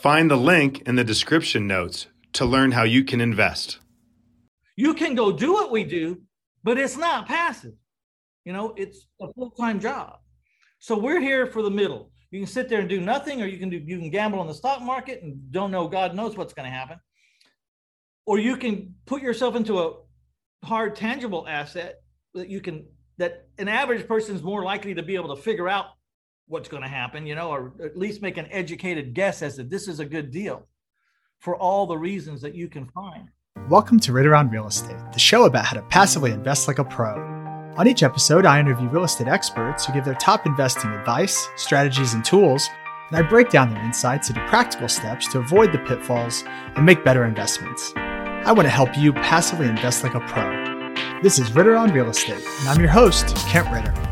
Find the link in the description notes to learn how you can invest. You can go do what we do, but it's not passive. You know, it's a full-time job. So we're here for the middle. You can sit there and do nothing, or you can do you can gamble on the stock market and don't know God knows what's going to happen. Or you can put yourself into a hard tangible asset that you can that an average person is more likely to be able to figure out what's going to happen, you know, or at least make an educated guess as to this is a good deal for all the reasons that you can find. Welcome to Ritter on Real Estate, the show about how to passively invest like a pro. On each episode, I interview real estate experts who give their top investing advice, strategies, and tools, and I break down their insights into practical steps to avoid the pitfalls and make better investments. I want to help you passively invest like a pro. This is Ritter on Real Estate, and I'm your host, Kent Ritter.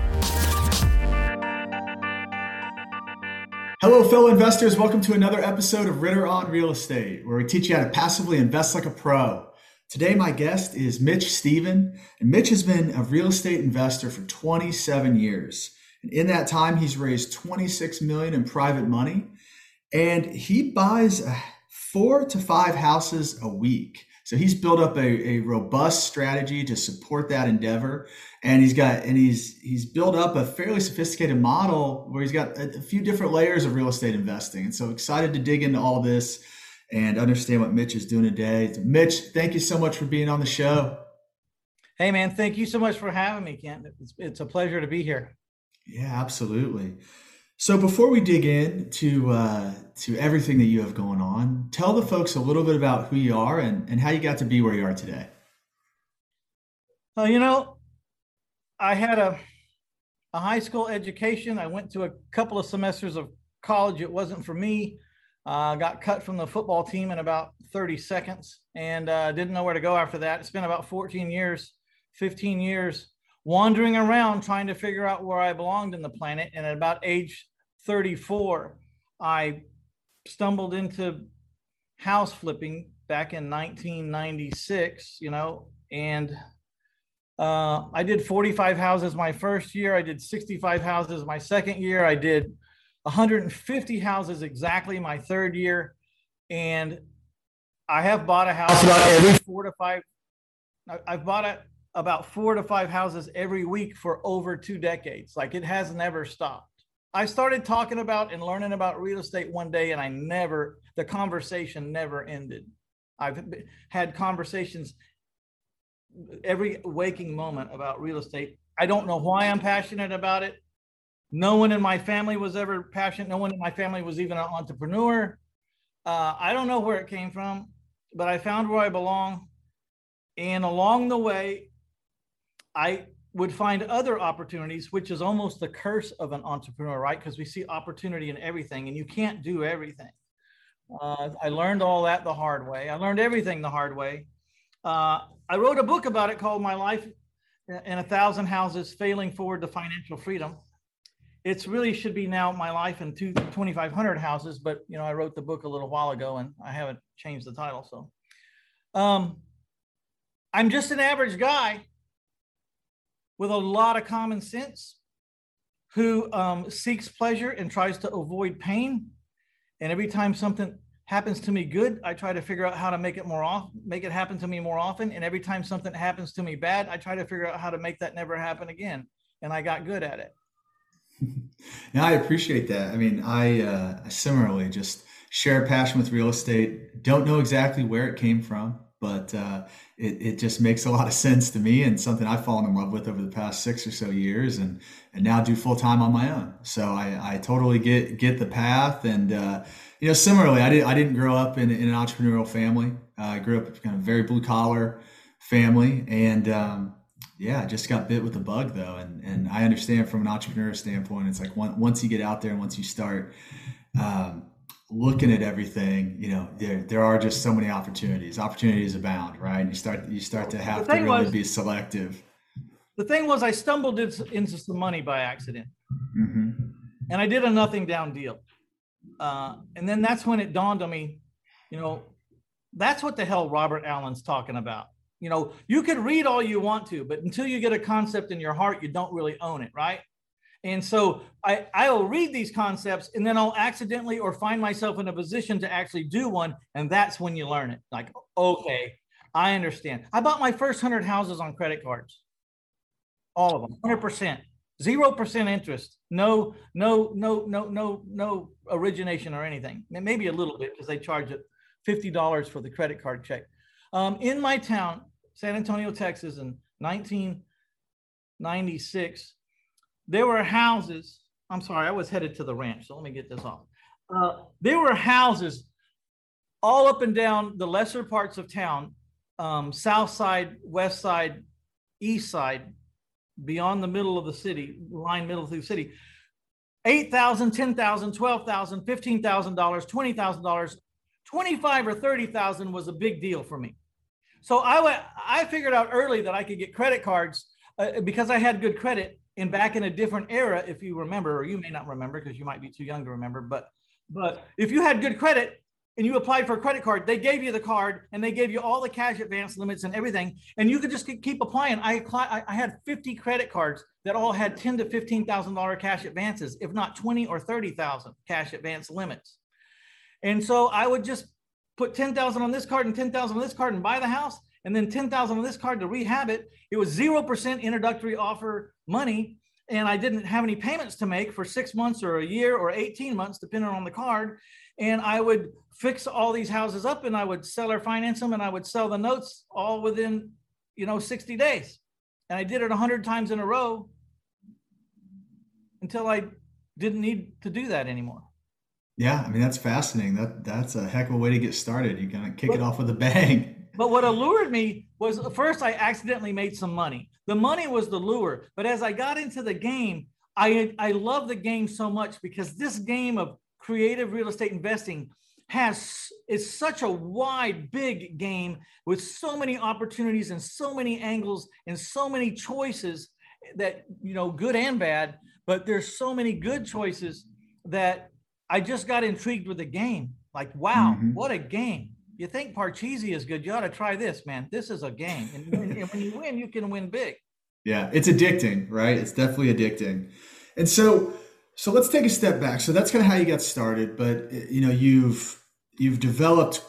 Hello, fellow investors. Welcome to another episode of Ritter on Real Estate, where we teach you how to passively invest like a pro. Today, my guest is Mitch Stephen, and Mitch has been a real estate investor for 27 years. And in that time, he's raised 26 million in private money, and he buys uh, four to five houses a week. So he's built up a, a robust strategy to support that endeavor. And he's got and he's he's built up a fairly sophisticated model where he's got a, a, few different layers of real estate investing. And so excited to dig into all this and understand what mitch is doing today. Mitch thank you so much for being on the show. Hey man thank you so much for having me kent. It's, it's a pleasure to be here. Yeah absolutely. So before we dig in to uh, to everything that you have going on tell the folks a little bit about who you are and, and how you got to be where you are today well you know I had a a high school education. I went to a couple of semesters of college. It wasn't for me. Uh, got cut from the football team in about 30 seconds and uh, didn't know where to go after that. It's been about 14 years, 15 years wandering around trying to figure out where I belonged in the planet. And at about age 34, I stumbled into house flipping back in 1996, you know, and uh, I did 45 houses my first year. I did 65 houses my second year. I did 150 houses exactly my third year. And I have bought a house about every four to five. I've bought it about four to five houses every week for over two decades. Like it has never stopped. I started talking about and learning about real estate one day, and I never, the conversation never ended. I've had conversations every waking moment about real estate. I don't know why I'm passionate about it. No one in my family was ever passionate. No one in my family was even an entrepreneur. Uh, I don't know where it came from, but I found where I belong. And along the way, I would find other opportunities, which is almost the curse of an entrepreneur, right? Because we see opportunity in everything and you can't do everything. Uh, I learned all that the hard way. I learned everything the hard way. Uh, I wrote a book about it called My Life in a Thousand Houses Failing Forward to Financial Freedom. It's really should be now My Life in 2,500 Houses, but you know, I wrote the book a little while ago and I haven't changed the title. So um, I'm just an average guy with a lot of common sense who um, seeks pleasure and tries to avoid pain. And every time something happens to me good, I try to figure out how to make it more off, make it happen to me more often. And every time something happens to me bad, I try to figure out how to make that never happen again. And I got good at it. Yeah, I appreciate that. I mean, I uh, similarly just shared passion with real estate. Don't know exactly where it came from, but uh, it, it just makes a lot of sense to me and something I've fallen in love with over the past six or so years and, and now do full time on my own. So I, I totally get, get the path. And, uh, you know, similarly, I, did, I didn't grow up in, in an entrepreneurial family. Uh, I grew up kind of very blue collar family. And, um, yeah, just got bit with the bug though. And, and I understand from an entrepreneur standpoint, it's like one, once you get out there and once you start, um, looking at everything, you know, there there are just so many opportunities. Opportunities abound, right? And you start you start to have to really was, be selective. The thing was, I stumbled into some money by accident, mm-hmm. and I did a nothing down deal. Uh, and then that's when it dawned on me, you know, that's what the hell Robert Allen's talking about. You know, you could read all you want to, but until you get a concept in your heart, you don't really own it, right? And so I, I'll read these concepts and then I'll accidentally or find myself in a position to actually do one. And that's when you learn it. Like, okay, I understand. I bought my first 100 houses on credit cards, all of them, 100%, 0% interest, no, no, no, no, no, no origination or anything. Maybe a little bit because they charge it $50 for the credit card check. Um, in my town, San Antonio, Texas, in 1996, there were houses. I'm sorry, I was headed to the ranch, so let me get this off. Uh, there were houses all up and down the lesser parts of town, um, south side, west side, east side, beyond the middle of the city, line middle of the city. $8,000, $10,000, $12,000, $15,000, $20,000, 25 or 30,000 was a big deal for me. So I, went, I figured out early that I could get credit cards uh, because I had good credit and back in a different era, if you remember, or you may not remember because you might be too young to remember, but but if you had good credit and you applied for a credit card, they gave you the card and they gave you all the cash advance limits and everything, and you could just keep applying. I I had 50 credit cards that all had 10 to 15 thousand dollar cash advances, if not 20 or 30 thousand cash advance limits. And so I would just put 10,000 on this card and 10,000 on this card and buy the house and then 10,000 on this card to rehab it. It was 0% introductory offer money. And I didn't have any payments to make for six months or a year or 18 months, depending on the card. And I would fix all these houses up and I would sell or finance them and I would sell the notes all within, you know, 60 days. And I did it 100 times in a row until I didn't need to do that anymore. Yeah, I mean that's fascinating. That that's a heck of a way to get started. You kind of kick but, it off with a bang. But what allured me was first I accidentally made some money. The money was the lure. But as I got into the game, I I love the game so much because this game of creative real estate investing has is such a wide, big game with so many opportunities and so many angles and so many choices that you know, good and bad. But there's so many good choices that I just got intrigued with the game. Like, wow, mm-hmm. what a game! You think Parcheesi is good, you ought to try this, man. This is a game. And, when you win, you can win big. Yeah, it's addicting, right? It's definitely addicting. And so so let's take a step back. So that's kind of how you got started, but you know, you've you've developed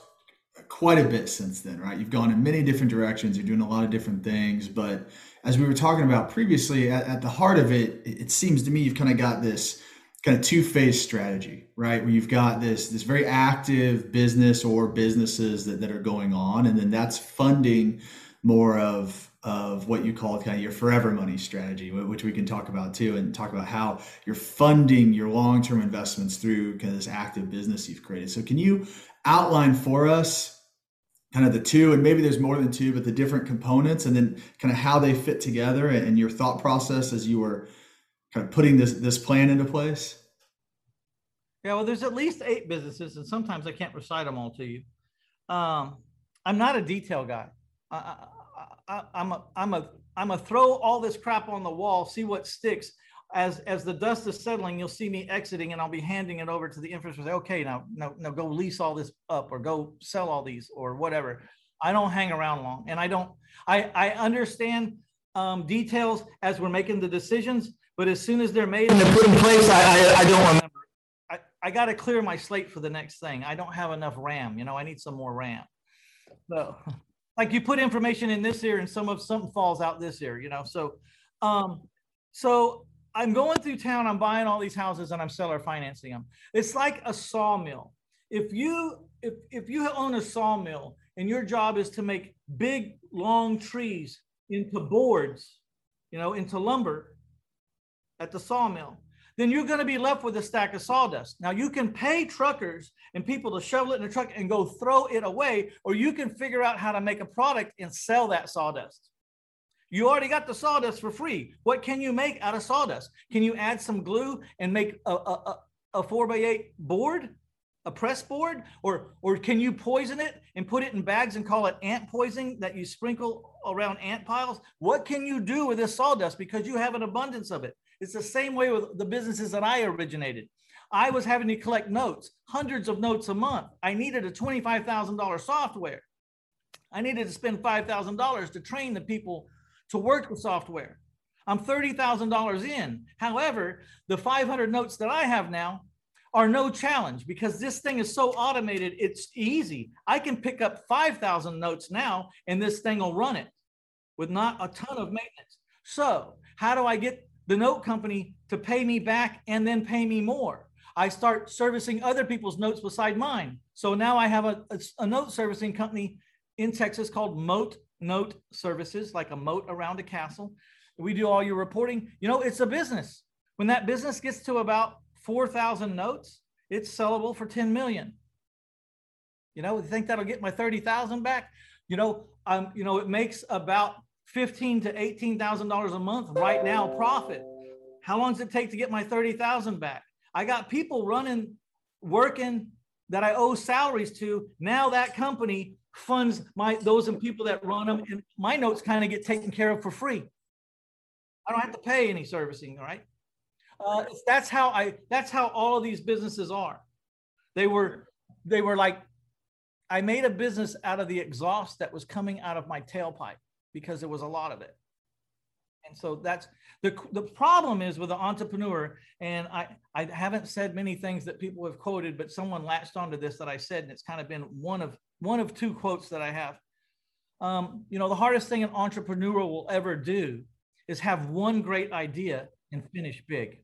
quite a bit since then, right? You've gone in many different directions, you're doing a lot of different things, but as we were talking about previously, at, at the heart of it, it seems to me you've kind of got this kind of two-phase strategy, right? Where you've got this this very active business or businesses that, that are going on, and then that's funding more of of what you call kind of your forever money strategy, which we can talk about too, and talk about how you're funding your long-term investments through kind of this active business you've created. So can you outline for us kind of the two, and maybe there's more than two, but the different components, and then kind of how they fit together and your thought process as you were kind of putting this this plan into place? Yeah, well, there's at least eight businesses, and sometimes I can't recite them all to you. Um, I'm not a detail guy. I, I, I'm a I'm a I'm a throw all this crap on the wall, see what sticks. As as the dust is settling, you'll see me exiting, and I'll be handing it over to the infrastructure. Okay, now now now go lease all this up, or go sell all these, or whatever. I don't hang around long, and I don't. I I understand um, details as we're making the decisions, but as soon as they're made and they're put in place, I, I, I don't remember. I, I got to clear my slate for the next thing. I don't have enough RAM. You know, I need some more RAM. So, like you put information in this ear and some of something falls out this ear. You know, so, um, so I'm going through town. I'm buying all these houses and I'm seller financing them. It's like a sawmill. if you if if you own a sawmill and your job is to make big long trees into boards, you know, into lumber at the sawmill, then you're going to be left with a stack of sawdust. Now you can pay truckers and people to shovel it in a truck and go throw it away, or you can figure out how to make a product and sell that sawdust. You already got the sawdust for free. What can you make out of sawdust? Can you add some glue and make a, a, a, a four by eight board, a press board? Or, or can you poison it and put it in bags and call it ant poison that you sprinkle around ant piles? What can you do with this sawdust because you have an abundance of it? It's the same way with the businesses that I originated. I was having to collect notes, hundreds of notes a month. I needed a $25,000 software. I needed to spend $5,000 to train the people to work with software. I'm $30,000 in. However, the 500 notes that I have now are no challenge because this thing is so automated, it's easy. I can pick up 5,000 notes now and this thing will run it with not a ton of maintenance. So, how do I get the note company to pay me back and then pay me more? I start servicing other people's notes beside mine. So now I have a, a, a note servicing company in Texas called Moat note services, like a moat around a castle. We do all your reporting. You know, it's a business. When that business gets to about 4,000 notes, it's sellable for 10 million. You know, you think that'll get my 30,000 back? You know, um, you know, it makes about 15 to 18,000 dollars a month right now profit. How long does it take to get my 30,000 back? I got people running, working that I owe salaries to. Now that company funds my those and people that run them, and my notes kind of get taken care of for free. I don't have to pay any servicing, all right? Uh, that's how I. That's how all of these businesses are. They were, they were like, I made a business out of the exhaust that was coming out of my tailpipe because there was a lot of it. And so that's the the problem is with the entrepreneur. And I I haven't said many things that people have quoted, but someone latched onto this that I said, and it's kind of been one of one of two quotes that I have. Um, you know, the hardest thing an entrepreneur will ever do is have one great idea and finish big.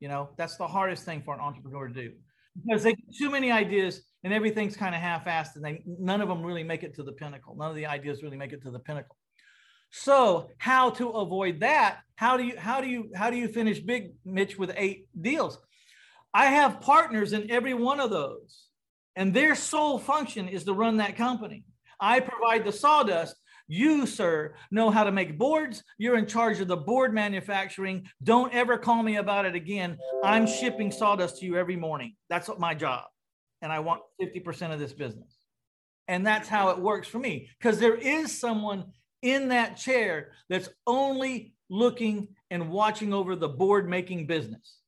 You know, that's the hardest thing for an entrepreneur to do because they get too many ideas and everything's kind of half-assed and they none of them really make it to the pinnacle. None of the ideas really make it to the pinnacle. So how to avoid that? How do you how do you how do you finish big, Mitch, with eight deals? I have partners in every one of those and their sole function is to run that company. I provide the sawdust. You, sir, know how to make boards. You're in charge of the board manufacturing. Don't ever call me about it again. I'm shipping sawdust to you every morning. That's what my job. And I want 50% of this business. And that's how it works for me because there is someone in that chair that's only looking and watching over the board making business.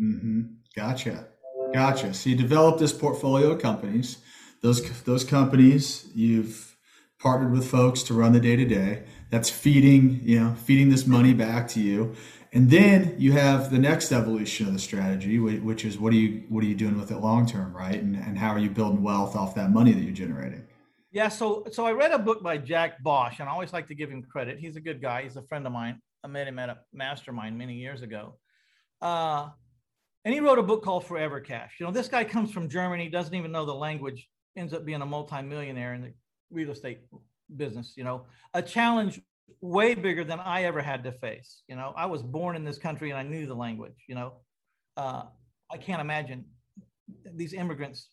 Mm-hmm. Gotcha. Gotcha. So you developed this portfolio of companies. Those those companies you've partnered with folks to run the day to day. That's feeding you know feeding this money back to you, and then you have the next evolution of the strategy, which is what are you what are you doing with it long term, right? And and how are you building wealth off that money that you're generating? Yeah. So so I read a book by Jack Bosch, and I always like to give him credit. He's a good guy. He's a friend of mine. I met him at a mastermind many years ago. Uh, and he wrote a book called Forever Cash. You know, this guy comes from Germany, doesn't even know the language, ends up being a multimillionaire in the real estate business. You know, a challenge way bigger than I ever had to face. You know, I was born in this country and I knew the language. You know, uh, I can't imagine these immigrants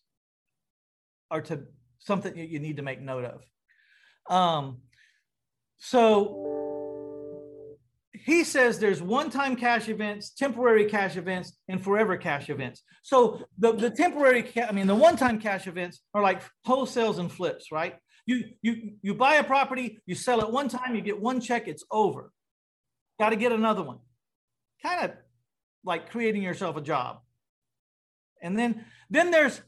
are to something you need to make note of. Um, so he says there's one-time cash events, temporary cash events, and forever cash events. So the, the temporary, ca- I mean, the one-time cash events are like wholesales and flips, right? You, you, you buy a property, you sell it one time, you get one check, it's over. Got to get another one. Kind of like creating yourself a job. And then, then there's,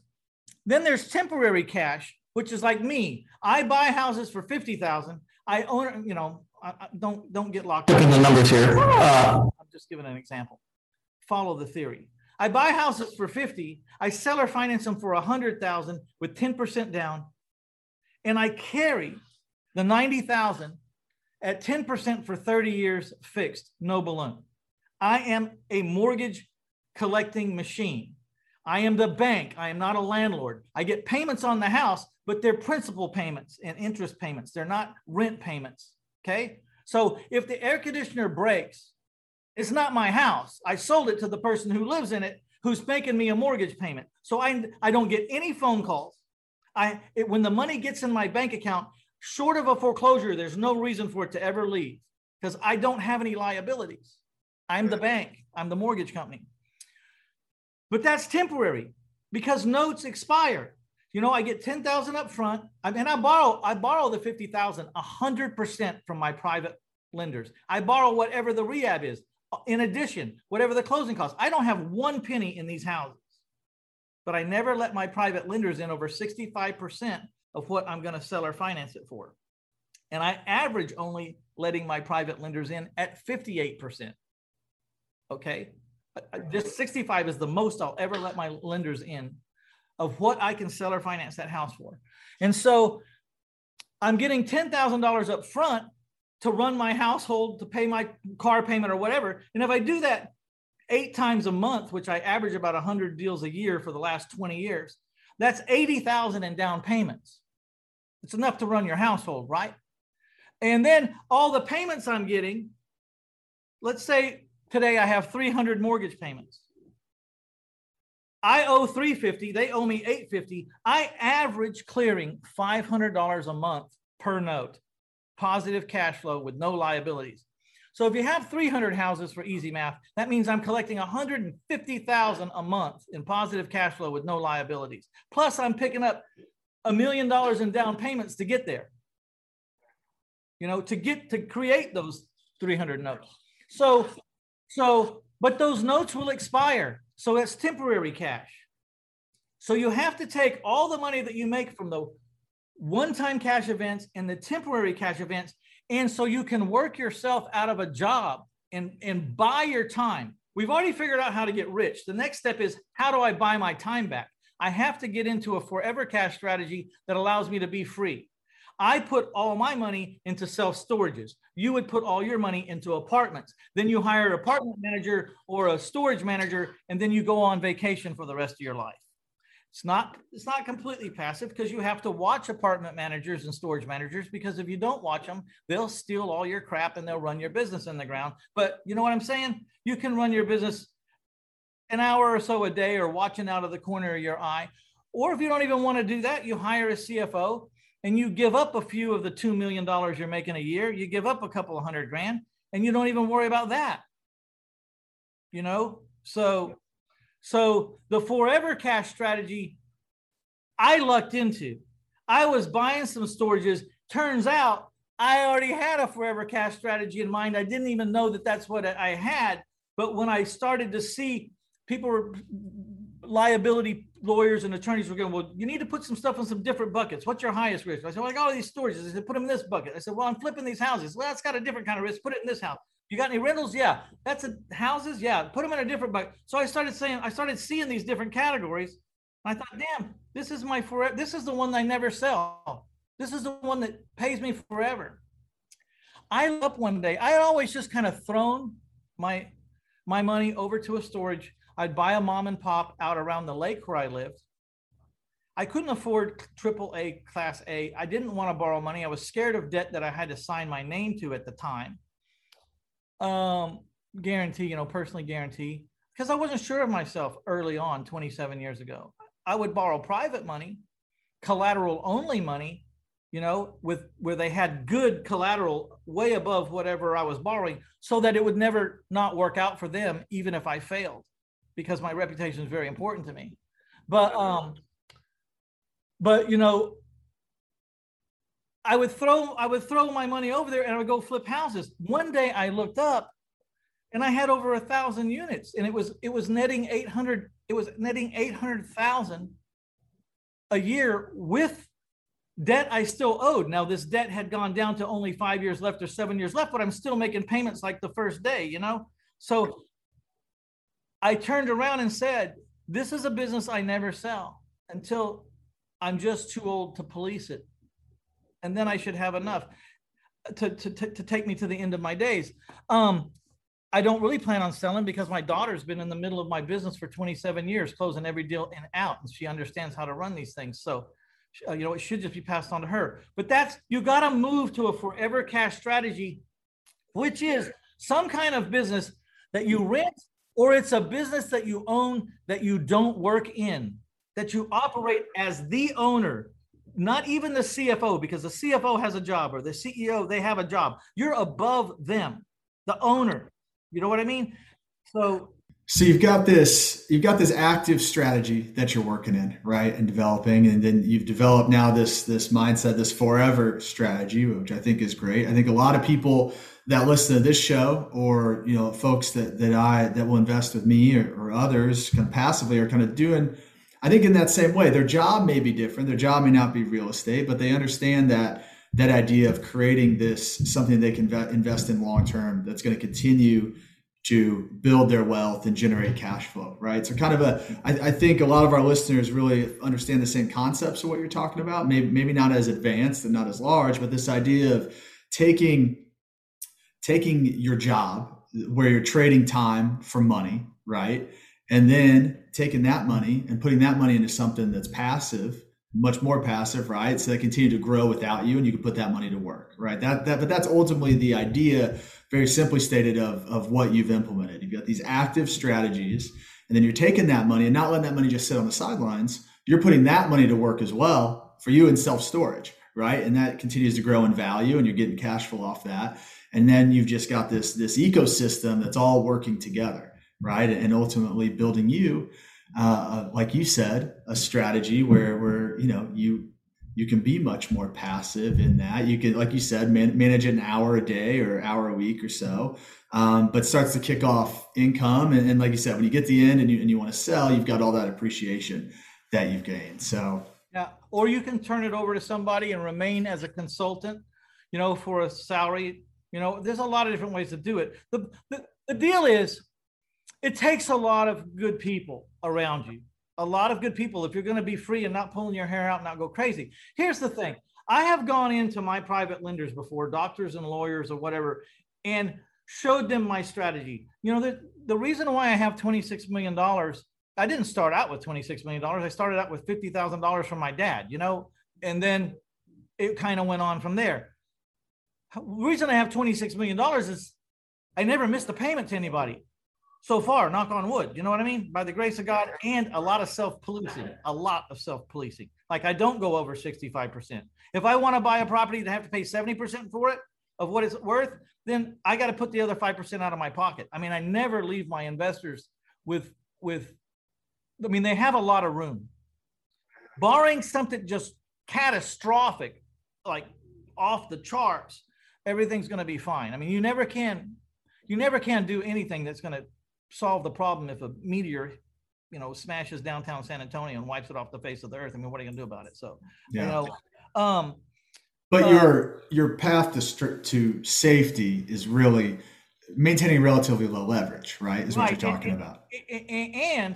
then there's temporary cash, which is like me. I buy houses for 50,000. I own, you know, I, I don't don't get locked up in the numbers here. Uh, I'm just giving an example. Follow the theory. I buy houses for 50, I sell or finance them for 100,000 with 10% down, and I carry the 90,000 at 10% for 30 years fixed, no balloon. I am a mortgage collecting machine. I am the bank. I am not a landlord. I get payments on the house, but they're principal payments and interest payments. They're not rent payments. Okay. So if the air conditioner breaks, it's not my house. I sold it to the person who lives in it who's making me a mortgage payment. So I, I don't get any phone calls. I it, when the money gets in my bank account, short of a foreclosure, there's no reason for it to ever leave because I don't have any liabilities. I'm the bank. I'm the mortgage company. But that's temporary because notes expire. You know, I get 10,000 up front and I borrow, I borrow the 50,000 100% from my private lenders. I borrow whatever the rehab is. Uh, in addition, whatever the closing costs. I don't have one penny in these houses, but I never let my private lenders in over 65% of what I'm going to sell or finance it for. And I average only letting my private lenders in at 58%. Okay. This 65 is the most I'll ever let my lenders in of what I can sell or finance that house for. And so I'm getting $10,000 up front to run my household, to pay my car payment or whatever. And if I do that eight times a month, which I average about 100 deals a year for the last 20 years, that's 80,000 in down payments. It's enough to run your household, right? And then all the payments I'm getting, let's say today I have 300 mortgage payments. I owe 350, they owe me 850. I average clearing $500 a month per note, positive cash flow with no liabilities. So if you have 300 houses for easy math, that means I'm collecting 150,000 a month in positive cash flow with no liabilities. Plus I'm picking up a million dollars in down payments to get there. You know, to get to create those 300 notes. So so but those notes will expire. So it's temporary cash. So you have to take all the money that you make from the one-time cash events and the temporary cash events. And so you can work yourself out of a job and, and buy your time. We've already figured out how to get rich. The next step is how do I buy my time back? I have to get into a forever cash strategy that allows me to be free. I put all my money into self storages. You would put all your money into apartments. Then you hire an apartment manager or a storage manager, and then you go on vacation for the rest of your life. It's not it's not completely passive because you have to watch apartment managers and storage managers because if you don't watch them, they'll steal all your crap and they'll run your business in the ground. But you know what I'm saying? You can run your business an hour or so a day or watching out of the corner of your eye. Or if you don't even want to do that, you hire a CFO and you give up a few of the $2 million you're making a year, you give up a couple of hundred grand and you don't even worry about that. You know, so, so the forever cash strategy I lucked into. I was buying some storages. Turns out I already had a forever cash strategy in mind. I didn't even know that that's what I had. But when I started to see people were liability lawyers and attorneys were going, well, you need to put some stuff in some different buckets. What's your highest risk? I said, well, I got all these storages. I said, put them in this bucket. I said, well, I'm flipping these houses. Well, that's got a different kind of risk. Put it in this house. You got any rentals? Yeah. That's a houses. Yeah. Put them in a different bucket. So I started saying, I started seeing these different categories. I thought, damn, this is my forever. This is the one I never sell. This is the one that pays me forever. I up one day. I had always just kind of thrown my my money over to a storage I'd buy a mom and pop out around the lake where I lived. I couldn't afford triple A class A. I didn't want to borrow money. I was scared of debt that I had to sign my name to at the time. Um, guarantee, you know, personally guarantee, because I wasn't sure of myself early on 27 years ago. I would borrow private money, collateral only money, you know, with where they had good collateral way above whatever I was borrowing, so that it would never not work out for them, even if I failed because my reputation is very important to me. But um, but you know, I would throw I would throw my money over there and I would go flip houses. One day I looked up and I had over a thousand units and it was it was netting 800 it was netting 800,000 a year with debt I still owed. Now this debt had gone down to only 5 years left or 7 years left, but I'm still making payments like the first day, you know? So I turned around and said, This is a business I never sell until I'm just too old to police it. And then I should have enough to, to, to, take me to the end of my days. Um, I don't really plan on selling because my daughter's been in the middle of my business for 27 years, closing every deal in out, and she understands how to run these things. So, uh, you know, it should just be passed on to her. But that's you got to move to a forever cash strategy, which is some kind of business that you rent or it's a business that you own that you don't work in, that you operate as the owner, not even the CFO, because the CFO has a job or the CEO, they have a job. You're above them, the owner. You know what I mean? So so you've got this you've got this active strategy that you're working in, right? And developing and then you've developed now this this mindset, this forever strategy, which I think is great. I think a lot of people that listen to this show or you know folks that that I that will invest with me or, or others kind of passively are kind of doing I think in that same way their job may be different. Their job may not be real estate but they understand that that idea of creating this something they can invest in long term that's going to continue to build their wealth and generate cash flow right? So kind of a I, I think a lot of our listeners really understand the same concepts of what you're talking about. Maybe maybe not as advanced and not as large but this idea of taking taking your job where you're trading time for money, right? And then taking that money and putting that money into something that's passive, much more passive, right? So they continue to grow without you and you can put that money to work, right? That, that but that's ultimately the idea, very simply stated, of, of what you've implemented. You've got these active strategies, and then you're taking that money and not letting that money just sit on the sidelines. You're putting that money to work as well for you in self-storage, right? And that continues to grow in value and you're getting cash flow off that and then you've just got this this ecosystem that's all working together right? And ultimately building you uh, like you said a strategy where where you know you you can be much more passive in that. You can like you said man, manage an hour a day or hour a week or so um, but starts to kick off income. And, and, like you said when you get the end and you, and you want to sell you've got all that appreciation that you've gained. So yeah or you can turn it over to somebody and remain as a consultant you know for a salary. You know, there's a lot of different ways to do it. The, the, the deal is, it takes a lot of good people around you. A lot of good people if you're going to be free and not pulling your hair out and not go crazy. Here's the thing I have gone into my private lenders before, doctors and lawyers or whatever, and showed them my strategy. You know, the, the reason why I have $26 million, I didn't start out with $26 million. I started out with $50,000 from my dad, you know, and then it kind of went on from there The reason I have $26 million is I never missed a payment to anybody so far, knock on wood. You know what I mean? By the grace of God and a lot of self policing, a lot of self policing. Like I don't go over 65%. If I want to buy a property and have to pay 70% for it of what it's worth, then I got to put the other 5% out of my pocket. I mean, I never leave my investors with, with, I mean, they have a lot of room. Barring something just catastrophic, like off the charts, everything's going to be fine. I mean, you never can, you never can do anything that's going to solve the problem if a meteor, you know, smashes downtown San Antonio and wipes it off the face of the earth. I mean, what are you going to do about it? So, yeah. you know, um, but uh, your your path to to safety is really maintaining relatively low leverage, right? Is what right. you're talking and, about. And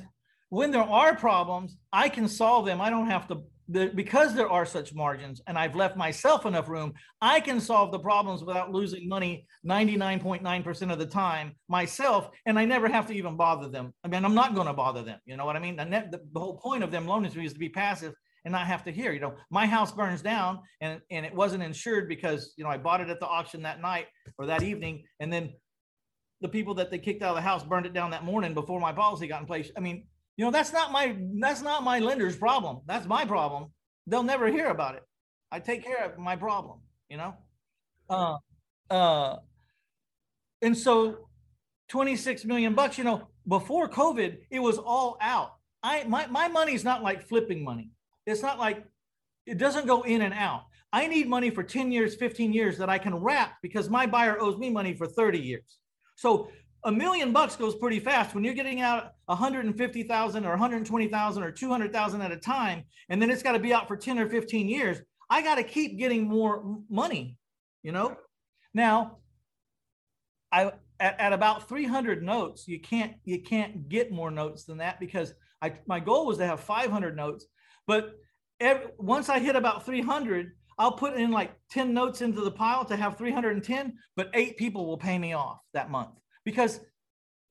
when there are problems, I can solve them. I don't have to the, because there are such margins and I've left myself enough room, I can solve the problems without losing money 99.9% of the time myself. And I never have to even bother them. I mean, I'm not going to bother them. You know what I mean? The, the, the whole point of them loaning to me is to be passive and not have to hear, you know, my house burns down and, and it wasn't insured because, you know, I bought it at the auction that night or that evening. And then the people that they kicked out of the house burned it down that morning before my policy got in place. I mean, you know, that's not my that's not my lender's problem. That's my problem. They'll never hear about it. I take care of my problem, you know? Uh uh and so 26 million bucks, you know, before COVID, it was all out. I my my money's not like flipping money. It's not like it doesn't go in and out. I need money for 10 years, 15 years that I can wrap because my buyer owes me money for 30 years. So a million bucks goes pretty fast when you're getting out 150,000 or 120,000 or 200,000 at a time, and then it's got to be out for 10 or 15 years. I got to keep getting more money, you know? Now, I at, at about 300 notes, you can't you can't get more notes than that because I my goal was to have 500 notes, but every, once I hit about 300, I'll put in like 10 notes into the pile to have 310, but eight people will pay me off that month because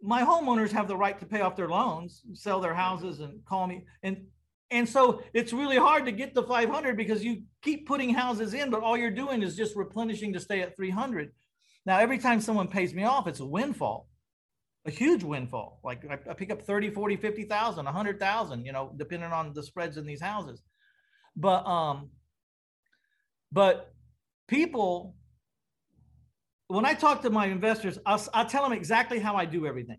my homeowners have the right to pay off their loans, sell their houses and call me. And and so it's really hard to get the 500 because you keep putting houses in, but all you're doing is just replenishing to stay at 300. Now, every time someone pays me off, it's a windfall, a huge windfall. Like I, I pick up 30, 40, 50,000, 100,000, you know, depending on the spreads in these houses. But, um, but people, when I talk to my investors, I'll, I'll tell them exactly how I do everything.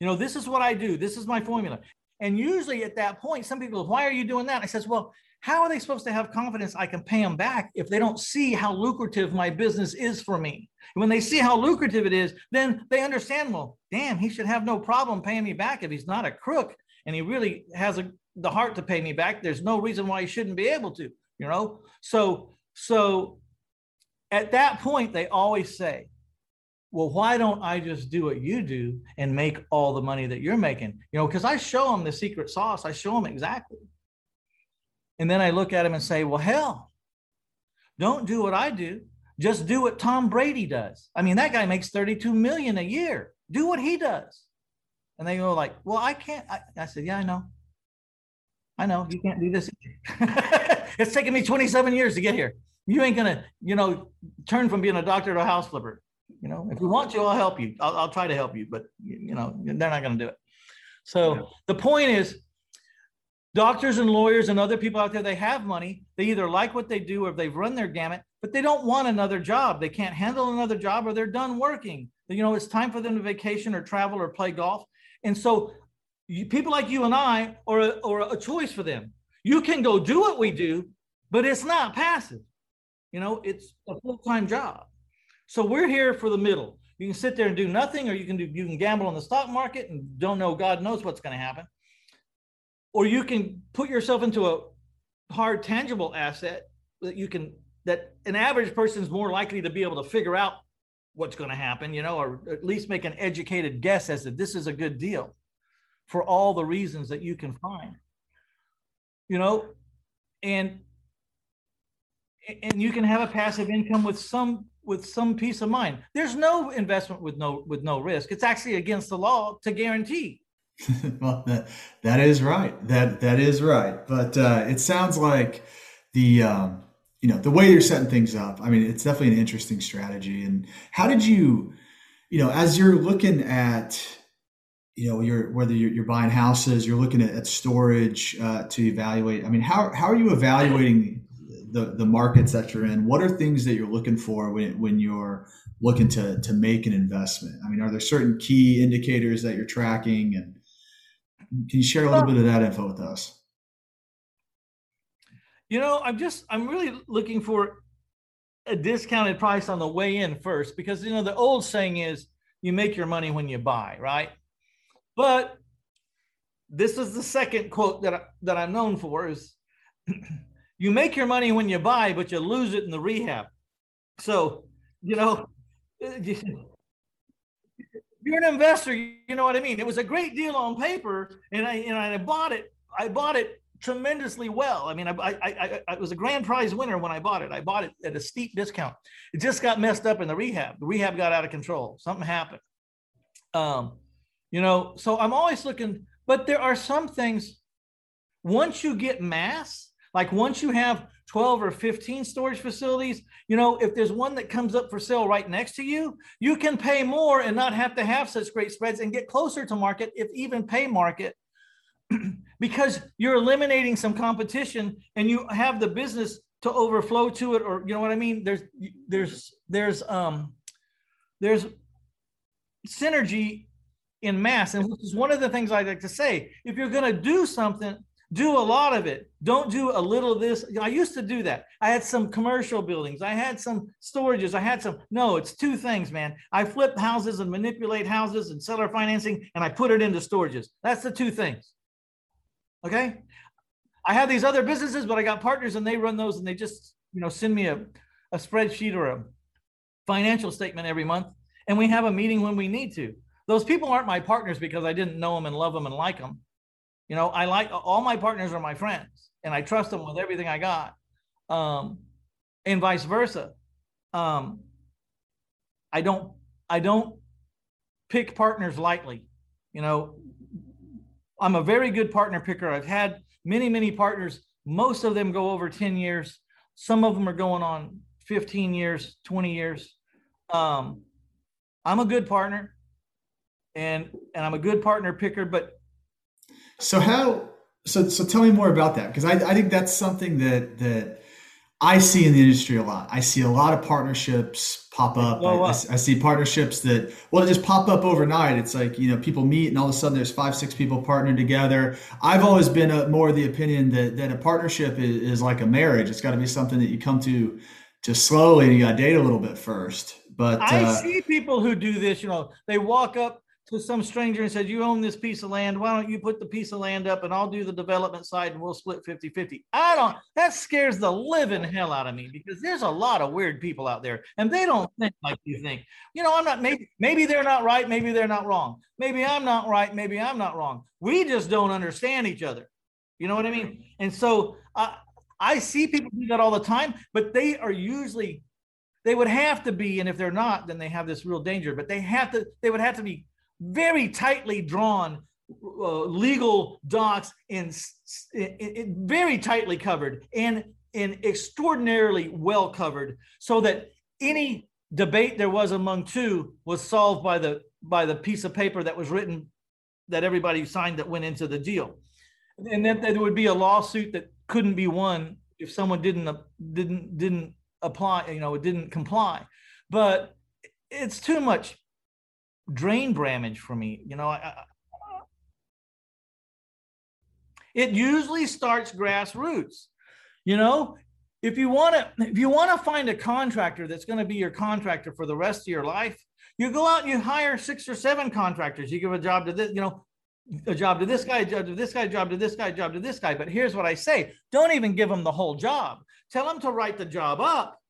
You know, this is what I do. This is my formula. And usually at that point, some people why are you doing that? I says, well, how are they supposed to have confidence I can pay them back if they don't see how lucrative my business is for me? When they see how lucrative it is, then they understand, well, damn, he should have no problem paying me back if he's not a crook and he really has a, the heart to pay me back. There's no reason why he shouldn't be able to, you know? So, so at that point, they always say, well, why don't I just do what you do and make all the money that you're making? You know, because I show them the secret sauce, I show them exactly. And then I look at them and say, well, hell, don't do what I do. Just do what Tom Brady does. I mean, that guy makes 32 million a year. Do what he does. And they go like, well, I can't. I, I said, yeah, I know. I know you can't do this. it's taken me 27 years to get here. You ain't gonna, you know, turn from being a doctor to a house flipper. You know, if you want to, I'll help you. I'll, I'll try to help you, but you know, they're not going to do it. So yeah. the point is, doctors and lawyers and other people out there, they have money. They either like what they do or they've run their gamut, but they don't want another job. They can't handle another job or they're done working. You know, it's time for them to vacation or travel or play golf. And so you, people like you and I are a, are a choice for them. You can go do what we do, but it's not passive. You know, it's a full-time job. So we're here for the middle. You can sit there and do nothing, or you can do you can gamble on the stock market and don't know God knows what's going to happen. Or you can put yourself into a hard tangible asset that you can that an average person is more likely to be able to figure out what's going to happen, you know, or at least make an educated guess as to this is a good deal for all the reasons that you can find. You know, and and you can have a passive income with some with some peace of mind. There's no investment with no with no risk. It's actually against the law to guarantee. well, that that is right. That that is right. But uh, it sounds like the um, you know the way you're setting things up. I mean, it's definitely an interesting strategy. And how did you, you know, as you're looking at you know you're whether you're, you're buying houses you're looking at, at storage uh, to evaluate i mean how, how are you evaluating the the markets that you're in what are things that you're looking for when, when you're looking to to make an investment? I mean are there certain key indicators that you're tracking? And can you share a little bit of that info with us? You know i'm just i'm really looking for a discounted price on the way in first because you know the old saying is you make your money when you buy right? But this is the second quote that I, that i'm known for is you make your money when you buy, but you lose it in the rehab. So, you know, you're an investor, you know what I mean? It was a great deal on paper, and I and I bought it. I bought it tremendously well. I mean, I, I, I, I was a grand prize winner when I bought it. I bought it at a steep discount. It just got messed up in the rehab. The rehab got out of control. Something happened. Um, you know, so I'm always looking, but there are some things. Once you get mass, like once you have 12 or 15 storage facilities, you know, if there's one that comes up for sale right next to you, you can pay more and not have to have such great spreads and get closer to market, if even pay market, because you're eliminating some competition and you have the business to overflow to it, or you know what I mean? There's there's there's um there's synergy in mass, and which is one of the things I like to say. If you're going to do something, do a lot of it. Don't do a little of this. I used to do that. I had some commercial buildings. I had some storages. I had some. No, it's two things, man. I flip houses and manipulate houses and seller financing, and I put it into storages. That's the two things. Okay. I have these other businesses, but I got partners and they run those and they just, you know, send me a, a spreadsheet or a financial statement every month. And we have a meeting when we need to. Those people aren't my partners because I didn't know them and love them and like them. You know, I like all my partners are my friends and I trust them with everything I got. Um, and vice versa. Um, I don't, I don't pick partners lightly. You know, I'm a very good partner picker. I've had many, many partners. Most of them go over 10 years. Some of them are going on 15 years, 20 years. Um, I'm a good partner and and I'm a good partner picker, but so how so so tell me more about that because I, I think that's something that that I see in the industry a lot. I see a lot of partnerships pop up. I, I, I, see partnerships that well, just pop up overnight. It's like you know people meet and all of a sudden there's five, six people partnered together. I've always been a, more of the opinion that that a partnership is, is like a marriage. It's got to be something that you come to just slowly. And you got to date a little bit first. But I uh, see people who do this. You know, they walk up to some stranger and said, You own this piece of land. Why don't you put the piece of land up and I'll do the development side and we'll split 50 50? I don't, that scares the living hell out of me because there's a lot of weird people out there and they don't think like you think. You know, I'm not, maybe, maybe they're not right. Maybe they're not wrong. Maybe I'm not right. Maybe I'm not wrong. We just don't understand each other. You know what I mean? And so I, I see people do that all the time, but they are usually, they would have to be, and if they're not, then they have this real danger, but they have to, they would have to be very tightly drawn uh, legal docs in, very tightly covered and in extraordinarily well covered so that any debate there was among two was solved by the by the piece of paper that was written that everybody signed that went into the deal. And then there would be a lawsuit that couldn't be won if someone didn't didn't didn't apply you know it didn't comply. But it's too much drain bramage for me. You know, I, I, it usually starts grassroots. You know, if you want to if you want to find a contractor that's going to be your contractor for the rest of your life, you go out and you hire six or seven contractors. You give a job to this, you know, a job to this guy, a job to this guy, a job to this guy, a job to this guy. But here's what I say: don't even give them the whole job. Tell them to write the job up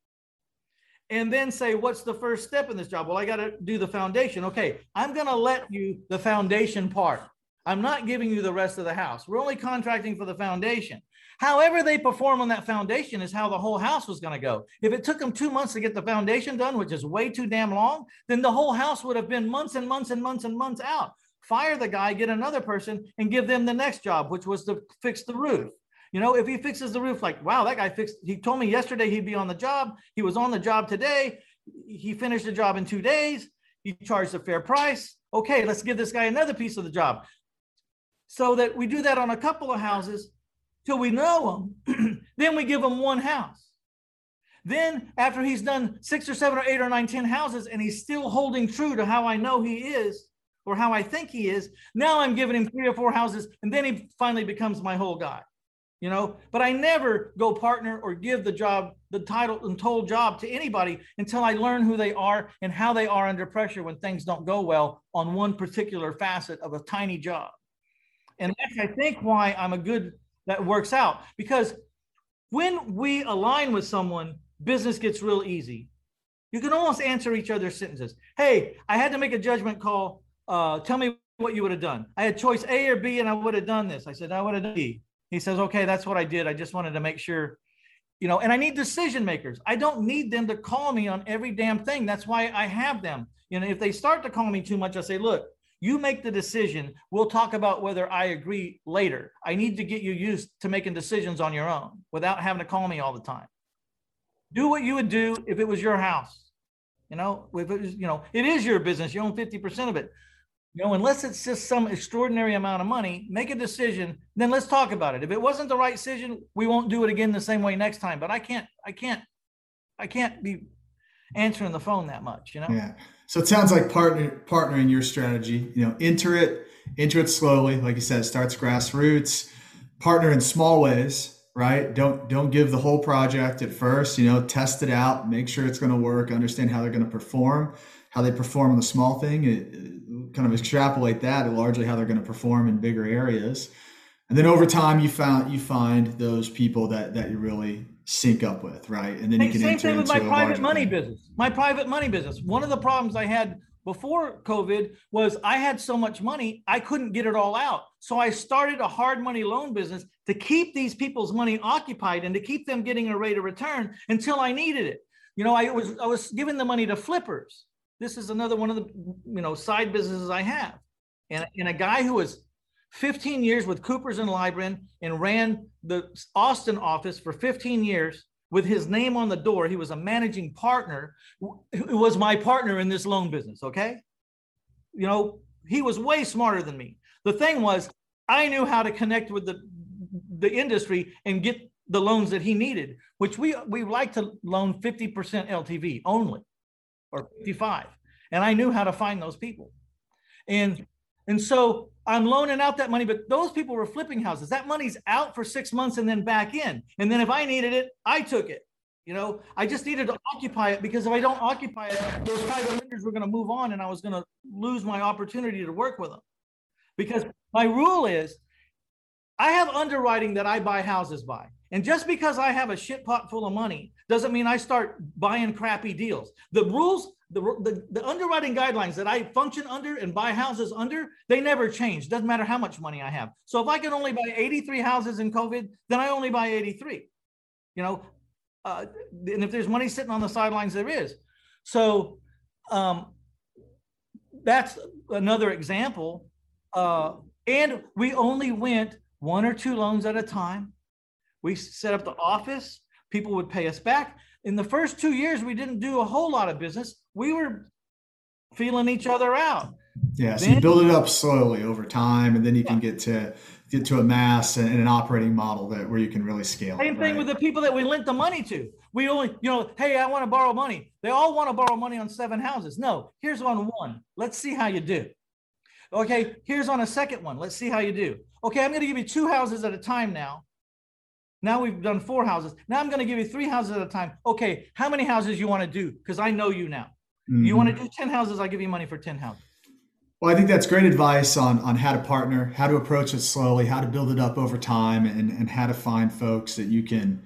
and then say, what's the first step in this job? Well, I got to do the foundation. Okay, I'm going to let you the foundation part. I'm not giving you the rest of the house. We're only contracting for the foundation. However, they perform on that foundation is how the whole house was going to go. If it took them two months to get the foundation done, which is way too damn long, then the whole house would have been months and months and months and months out. Fire the guy, get another person, and give them the next job, which was to fix the roof. You know, if he fixes the roof, like, wow, that guy fixed, he told me yesterday he'd be on the job. He was on the job today. He finished the job in two days. He charged a fair price. Okay, let's give this guy another piece of the job. So that we do that on a couple of houses till we know him. then we give him one house. Then, after he's done six or seven or eight or nine, ten houses, and he's still holding true to how I know he is or how I think he is, now I'm giving him three or four houses, and then he finally becomes my whole guy you know? But i never go partner or give the job the title and told job to anybody until i learn who they are and how they are under pressure when things don't go well on one particular facet of a tiny job. And that's i think why i'm a good that works out. Because when we align with someone business gets real easy. You can almost answer each other's sentences. Hey i had to make a judgment call. Uh, tell me what you would have done. I had choice a or b and i would have done this. I said i would have done b he says, okay, that's what I did. I just wanted to make sure, you know, and I need decision makers. I don't need them to call me on every damn thing. That's why I have them. You know, if they start to call me too much, I say, look, you make the decision. We'll talk about whether I agree later. I need to get you used to making decisions on your own without having to call me all the time. Do what you would do if it was your house. You know, if it was, you know, it is your business. You own 50% of it. You know, unless it's just some extraordinary amount of money, make a decision, then let's talk about it. If it wasn't the right decision, we won't do it again the same way next time. But I can't, I can't, I can't be answering the phone that much, you know? Yeah. So it sounds like partner partnering your strategy, you know, enter it, enter it slowly. Like you said, starts grassroots, partner in small ways, right? Don't don't give the whole project at first, you know, test it out, make sure it's going to work, understand how they're going to perform how they perform on the small thing, it, kind of extrapolate that to largely how they're going to perform in bigger areas. And then over time, you found you find those people that that you really sync up with, right? And then you can same thing with my private money thing. business. My private money business. One of the problems I had before COVID was I had so much money I couldn't get it all out. So I started a hard money loan business to keep these people's money occupied and to keep them getting a rate of return until I needed it. You know, I was I was giving the money to flippers this is another one of the you know side businesses I have. And, and a guy who was 15 years with Coopers and Lybrand and ran the Austin office for 15 years with his name on the door. He was a managing partner, who was my partner in this loan business. Okay. You know, he was way smarter than me. The thing was, I knew how to connect with the, the industry and get the loans that he needed, which we, we like to loan 50% LTV only or 55. And I knew how to find those people. And and so I'm loaning out that money, but those people were flipping houses. That money's out for six months and then back in. And then if I needed it, I took it. You know, I just needed to occupy it because if I don't occupy it, those private lenders were going to move on and I was going to lose my opportunity to work with them. Because my rule is I have underwriting that I buy houses by. And just because I have a shit pot full of money doesn't mean I start buying crappy deals. The rules, the, the, the underwriting guidelines that I function under and buy houses under, they never change. Doesn't matter how much money I have. So if I can only buy 83 houses in COVID, then I only buy 83. You know, uh, and if there's money sitting on the sidelines, there is. So um, that's another example. Uh, and we only went one or two loans at a time. We set up the office. People would pay us back. In the first two years, we didn't do a whole lot of business. We were feeling each other out. Yeah, so then, you build it up slowly over time, and then you yeah. can get to get to a mass and an operating model that where you can really scale. Same it, thing right? with the people that we lent the money to. We only, you know, hey, I want to borrow money. They all want to borrow money on seven houses. No, here's on one. Let's see how you do. Okay, here's on a second one. Let's see how you do. Okay, I'm going to give you two houses at a time now. Now we've done four houses. Now I'm going to give you three houses at a time. Okay, how many houses you want to do? Because I know you now. Mm-hmm. You want to do 10 houses, I'll give you money for 10 houses. Well, I think that's great advice on, on how to partner, how to approach it slowly, how to build it up over time, and, and how to find folks that you can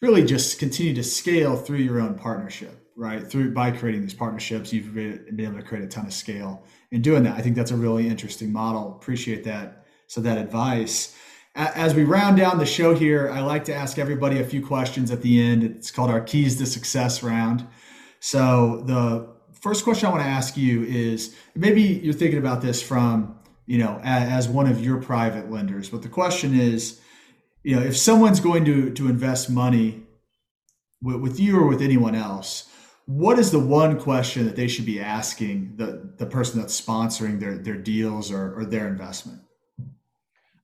really just continue to scale through your own partnership, right? Through by creating these partnerships, you've been able to create a ton of scale in doing that. I think that's a really interesting model. Appreciate that. So that advice. As we round down the show here, I like to ask everybody a few questions at the end. It's called our keys to success round. So the first question I want to ask you is maybe you're thinking about this from, you know, as, one of your private lenders, but the question is, you know, if someone's going to, to invest money with, with you or with anyone else, what is the one question that they should be asking the, the person that's sponsoring their, their deals or, or their investment?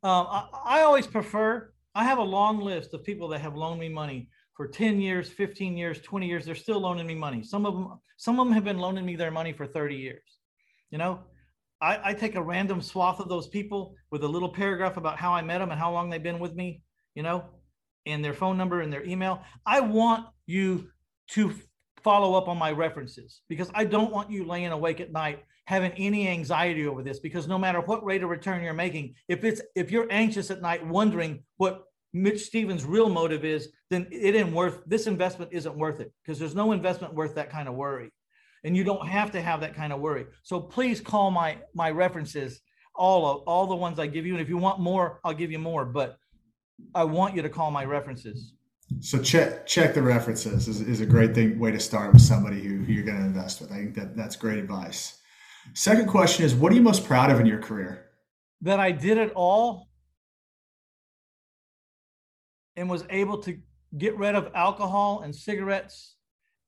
Um, I, I always prefer, I have a long list of people that have loaned me money for 10 years, 15 years, 20 years, they're still loaning me money. Some of them, some of them have been loaning me their money for 30 years. You know, I, I take a random swath of those people with a little paragraph about how I met them and how long they've been with me, you know, and their phone number and their email. I want you to follow up on my references because I don't want you laying awake at night having any anxiety over this because no matter what rate of return you're making, if it's if you're anxious at night wondering what Mitch Stephen's real motive is, then it ain't worth this investment isn't worth it because there's no investment worth that kind of worry. And you don't have to have that kind of worry. So please call my my references, all of all the ones I give you. And if you want more, I'll give you more. But I want you to call my references. So check check the references is, is a great thing way to start with somebody who, you're going to invest with. I think that that's great advice. Second question is, what are you most proud of in your career? That I did it all and was able to get rid of alcohol and cigarettes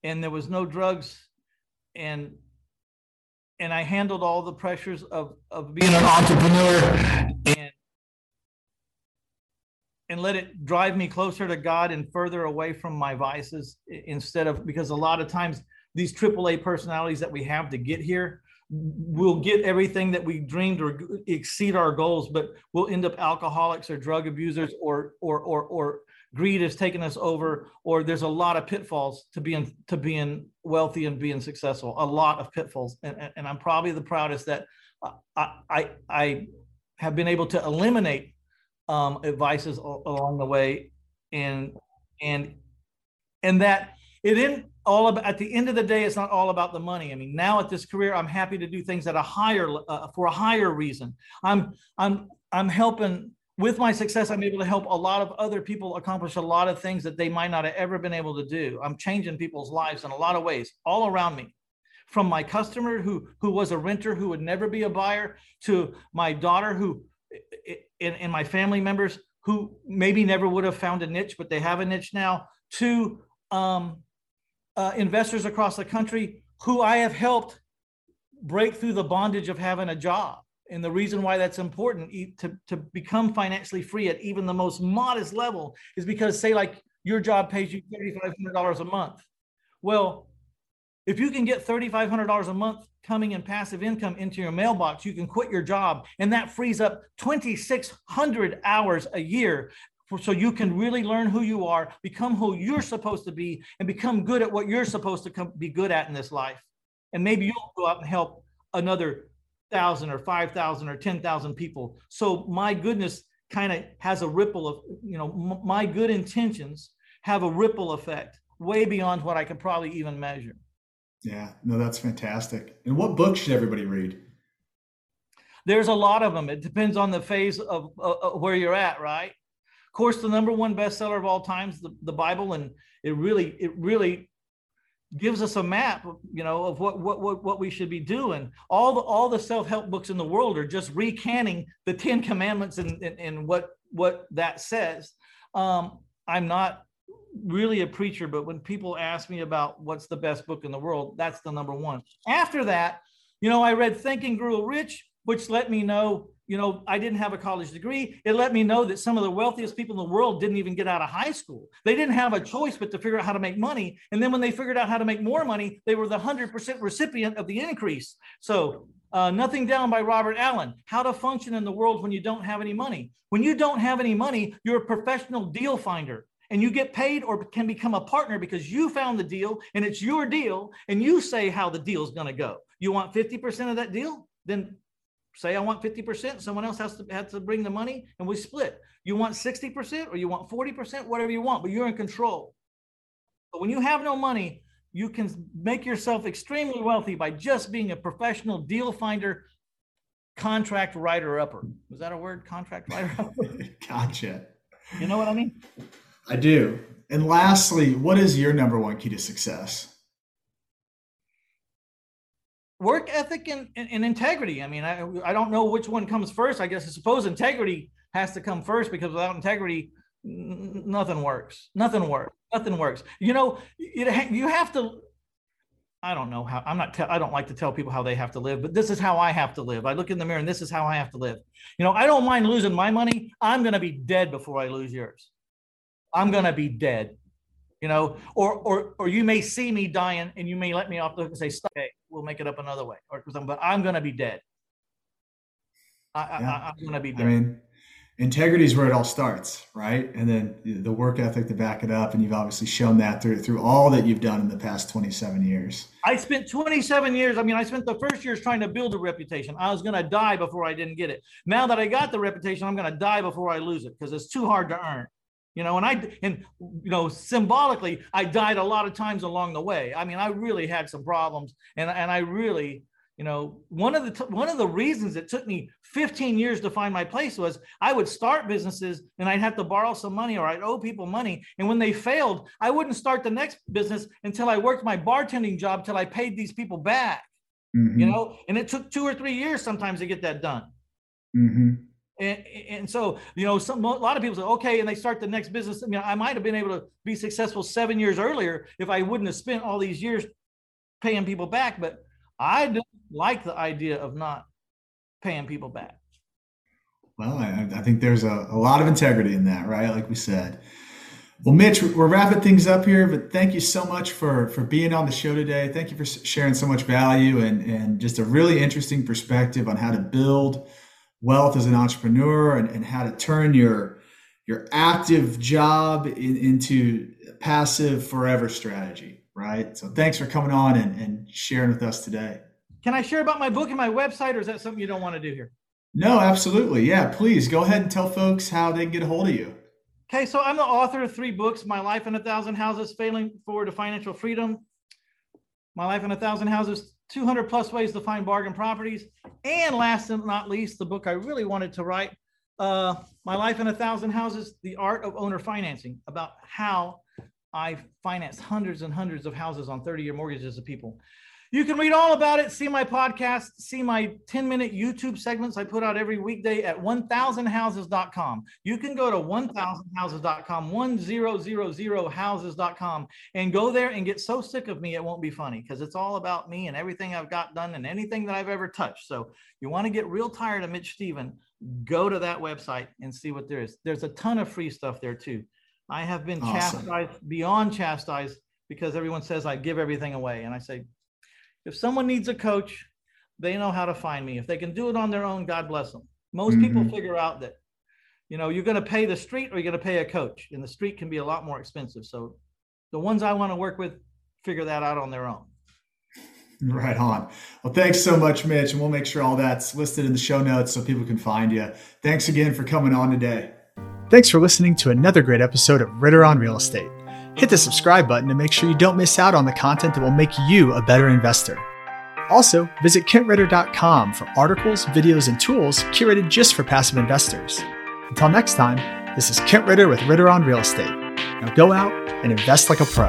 and there was no drugs and and I handled all the pressures of of being an entrepreneur and and let it drive me closer to God and further away from my vices instead of because a lot of times these AAA personalities that we have to get here we'll get everything that we dreamed or exceed our goals, but we'll end up alcoholics or drug abusers or or or or greed has taken us over, or there's a lot of pitfalls to being to being wealthy and being successful. A lot of pitfalls, and, and I'm probably the proudest that I I, I have been able to eliminate um, advices along the way, and and and that it didn't all about at the end of the day it's not all about the money. I mean now at this career i'm happy to do things at a higher uh, for a higher reason. I'm i'm i'm helping with my success i'm able to help a lot of other people accomplish a lot of things that they might not have ever been able to do. I'm changing people's lives in a lot of ways all around me. From my customer who who was a renter who would never be a buyer to my daughter who and, and my family members who maybe never would have found a niche but they have a niche now to um, uh, investors across the country who i have helped break through the bondage of having a job and the reason why that's important to, to become financially free at even the most modest level is because say like your job pays you $3500 a month well if you can get $3,500 a month coming in passive income into your mailbox, you can quit your job, and that frees up 2,600 hours a year. So you can really learn who you are, become who you're supposed to be, and become good at what you're supposed to come, be good at in this life. And maybe you'll go out and help another thousand or five thousand or ten thousand people. So my goodness kind of has a ripple of, you know, m- my good intentions have a ripple effect way beyond what I could probably even measure. Yeah, no, that's fantastic. And what book should everybody read? There's a lot of them. It depends on the phase of uh, where you're at, right? Of course, the number one bestseller of all times, the, the Bible, and it really, it really gives us a map, you know, of what what what, what we should be doing. All the all the self help books in the world are just recanting the Ten Commandments and and, and what what that says. Um, I'm not really a preacher, but when people ask me about what's the best book in the world, that's the number one. After that, you know, I read Think and Grow Rich, which let me know, you know, I didn't have a college degree. It let me know that some of the wealthiest people in the world didn't even get out of high school. They didn't have a choice but to figure out how to make money. And then when they figured out how to make more money, they were the 100% recipient of the increase. So, uh, Nothing Down by Robert Allen. How to function in the world when you don't have any money. When you don't have any money, you're a professional deal finder and you get paid or can become a partner because you found the deal and it's your deal and you say how the deal's going to go. You want 50% of that deal? Then say I want 50%, someone else has to have to bring the money and we split. You want 60% or you want 40%, whatever you want, but you're in control. But when you have no money, you can make yourself extremely wealthy by just being a professional deal finder, contract writer upper. Was that a word? Contract writer gotcha. You know what I mean? I do. And lastly, what is your number one key to success? Work ethic and, and, and integrity. I mean, I, I don't know which one comes first. I guess I suppose integrity has to come first because without integrity, n- nothing works. Nothing works. Nothing works. You know, it, you have to. I don't know how. I'm not. Te- I don't like to tell people how they have to live, but this is how I have to live. I look in the mirror and this is how I have to live. You know, I don't mind losing my money. I'm going to be dead before I lose yours. I'm going to be dead, you know, or, or, or you may see me dying and you may let me off the hook and say, stop, okay, we'll make it up another way. Or, something. but I'm going to be dead. I, yeah. I, am going to be dead. I mean, integrity is where it all starts, right? And then the work ethic to back it up. And you've obviously shown that through, through all that you've done in the past 27 years. I spent 27 years. I mean, I spent the first years trying to build a reputation. I was going to die before I didn't get it. Now that I got the reputation, I'm going to die before I lose it because it's too hard to earn you know and i and you know symbolically i died a lot of times along the way i mean i really had some problems and and i really you know one of the one of the reasons it took me 15 years to find my place was i would start businesses and i'd have to borrow some money or i'd owe people money and when they failed i wouldn't start the next business until i worked my bartending job till i paid these people back mm-hmm. you know and it took two or three years sometimes to get that done mm-hmm. And, and so, you know, some, a lot of people say, okay, and they start the next business. I mean, I might have been able to be successful seven years earlier if I wouldn't have spent all these years paying people back. But I don't like the idea of not paying people back. Well, I, I think there's a, a lot of integrity in that, right? Like we said. Well, Mitch, we're wrapping things up here, but thank you so much for for being on the show today. Thank you for sharing so much value and and just a really interesting perspective on how to build wealth as an entrepreneur and, and how to turn your your active job in, into passive forever strategy right? So thanks for coming on and, and sharing with us today. Can i share about my book and my website or is that something you don't want to do here? No absolutely. Yeah please go ahead and tell folks how they can get a hold of you. Okay so i'm the author of three books my life in a thousand houses failing forward to financial freedom my life in a thousand houses 200 plus ways to find bargain properties. And last but not least, the book I really wanted to write, uh, My Life in a Thousand Houses, The Art of Owner Financing, about how I financed hundreds and hundreds of houses on 30 year mortgages of people. You can read all about it, see my podcast, see my 10 minute YouTube segments I put out every weekday at 1000houses.com. You can go to 1000houses.com, 1000houses.com, and go there and get so sick of me, it won't be funny because it's all about me and everything I've got done and anything that I've ever touched. So you want to get real tired of Mitch Stephen, go to that website and see what there is. There's a ton of free stuff there too. I have been awesome. chastised beyond chastised because everyone says I give everything away. And I say, if someone needs a coach, they know how to find me. If they can do it on their own, God bless them. Most mm-hmm. people figure out that, you know, you're going to pay the street or you're going to pay a coach, and the street can be a lot more expensive. So the ones I want to work with figure that out on their own. Right on. Well, thanks so much, Mitch. And we'll make sure all that's listed in the show notes so people can find you. Thanks again for coming on today. Thanks for listening to another great episode of Ritter on Real Estate. Hit the subscribe button to make sure you don't miss out on the content that will make you a better investor. Also, visit kentritter.com for articles, videos, and tools curated just for passive investors. Until next time, this is Kent Ritter with Ritter on Real Estate. Now go out and invest like a pro.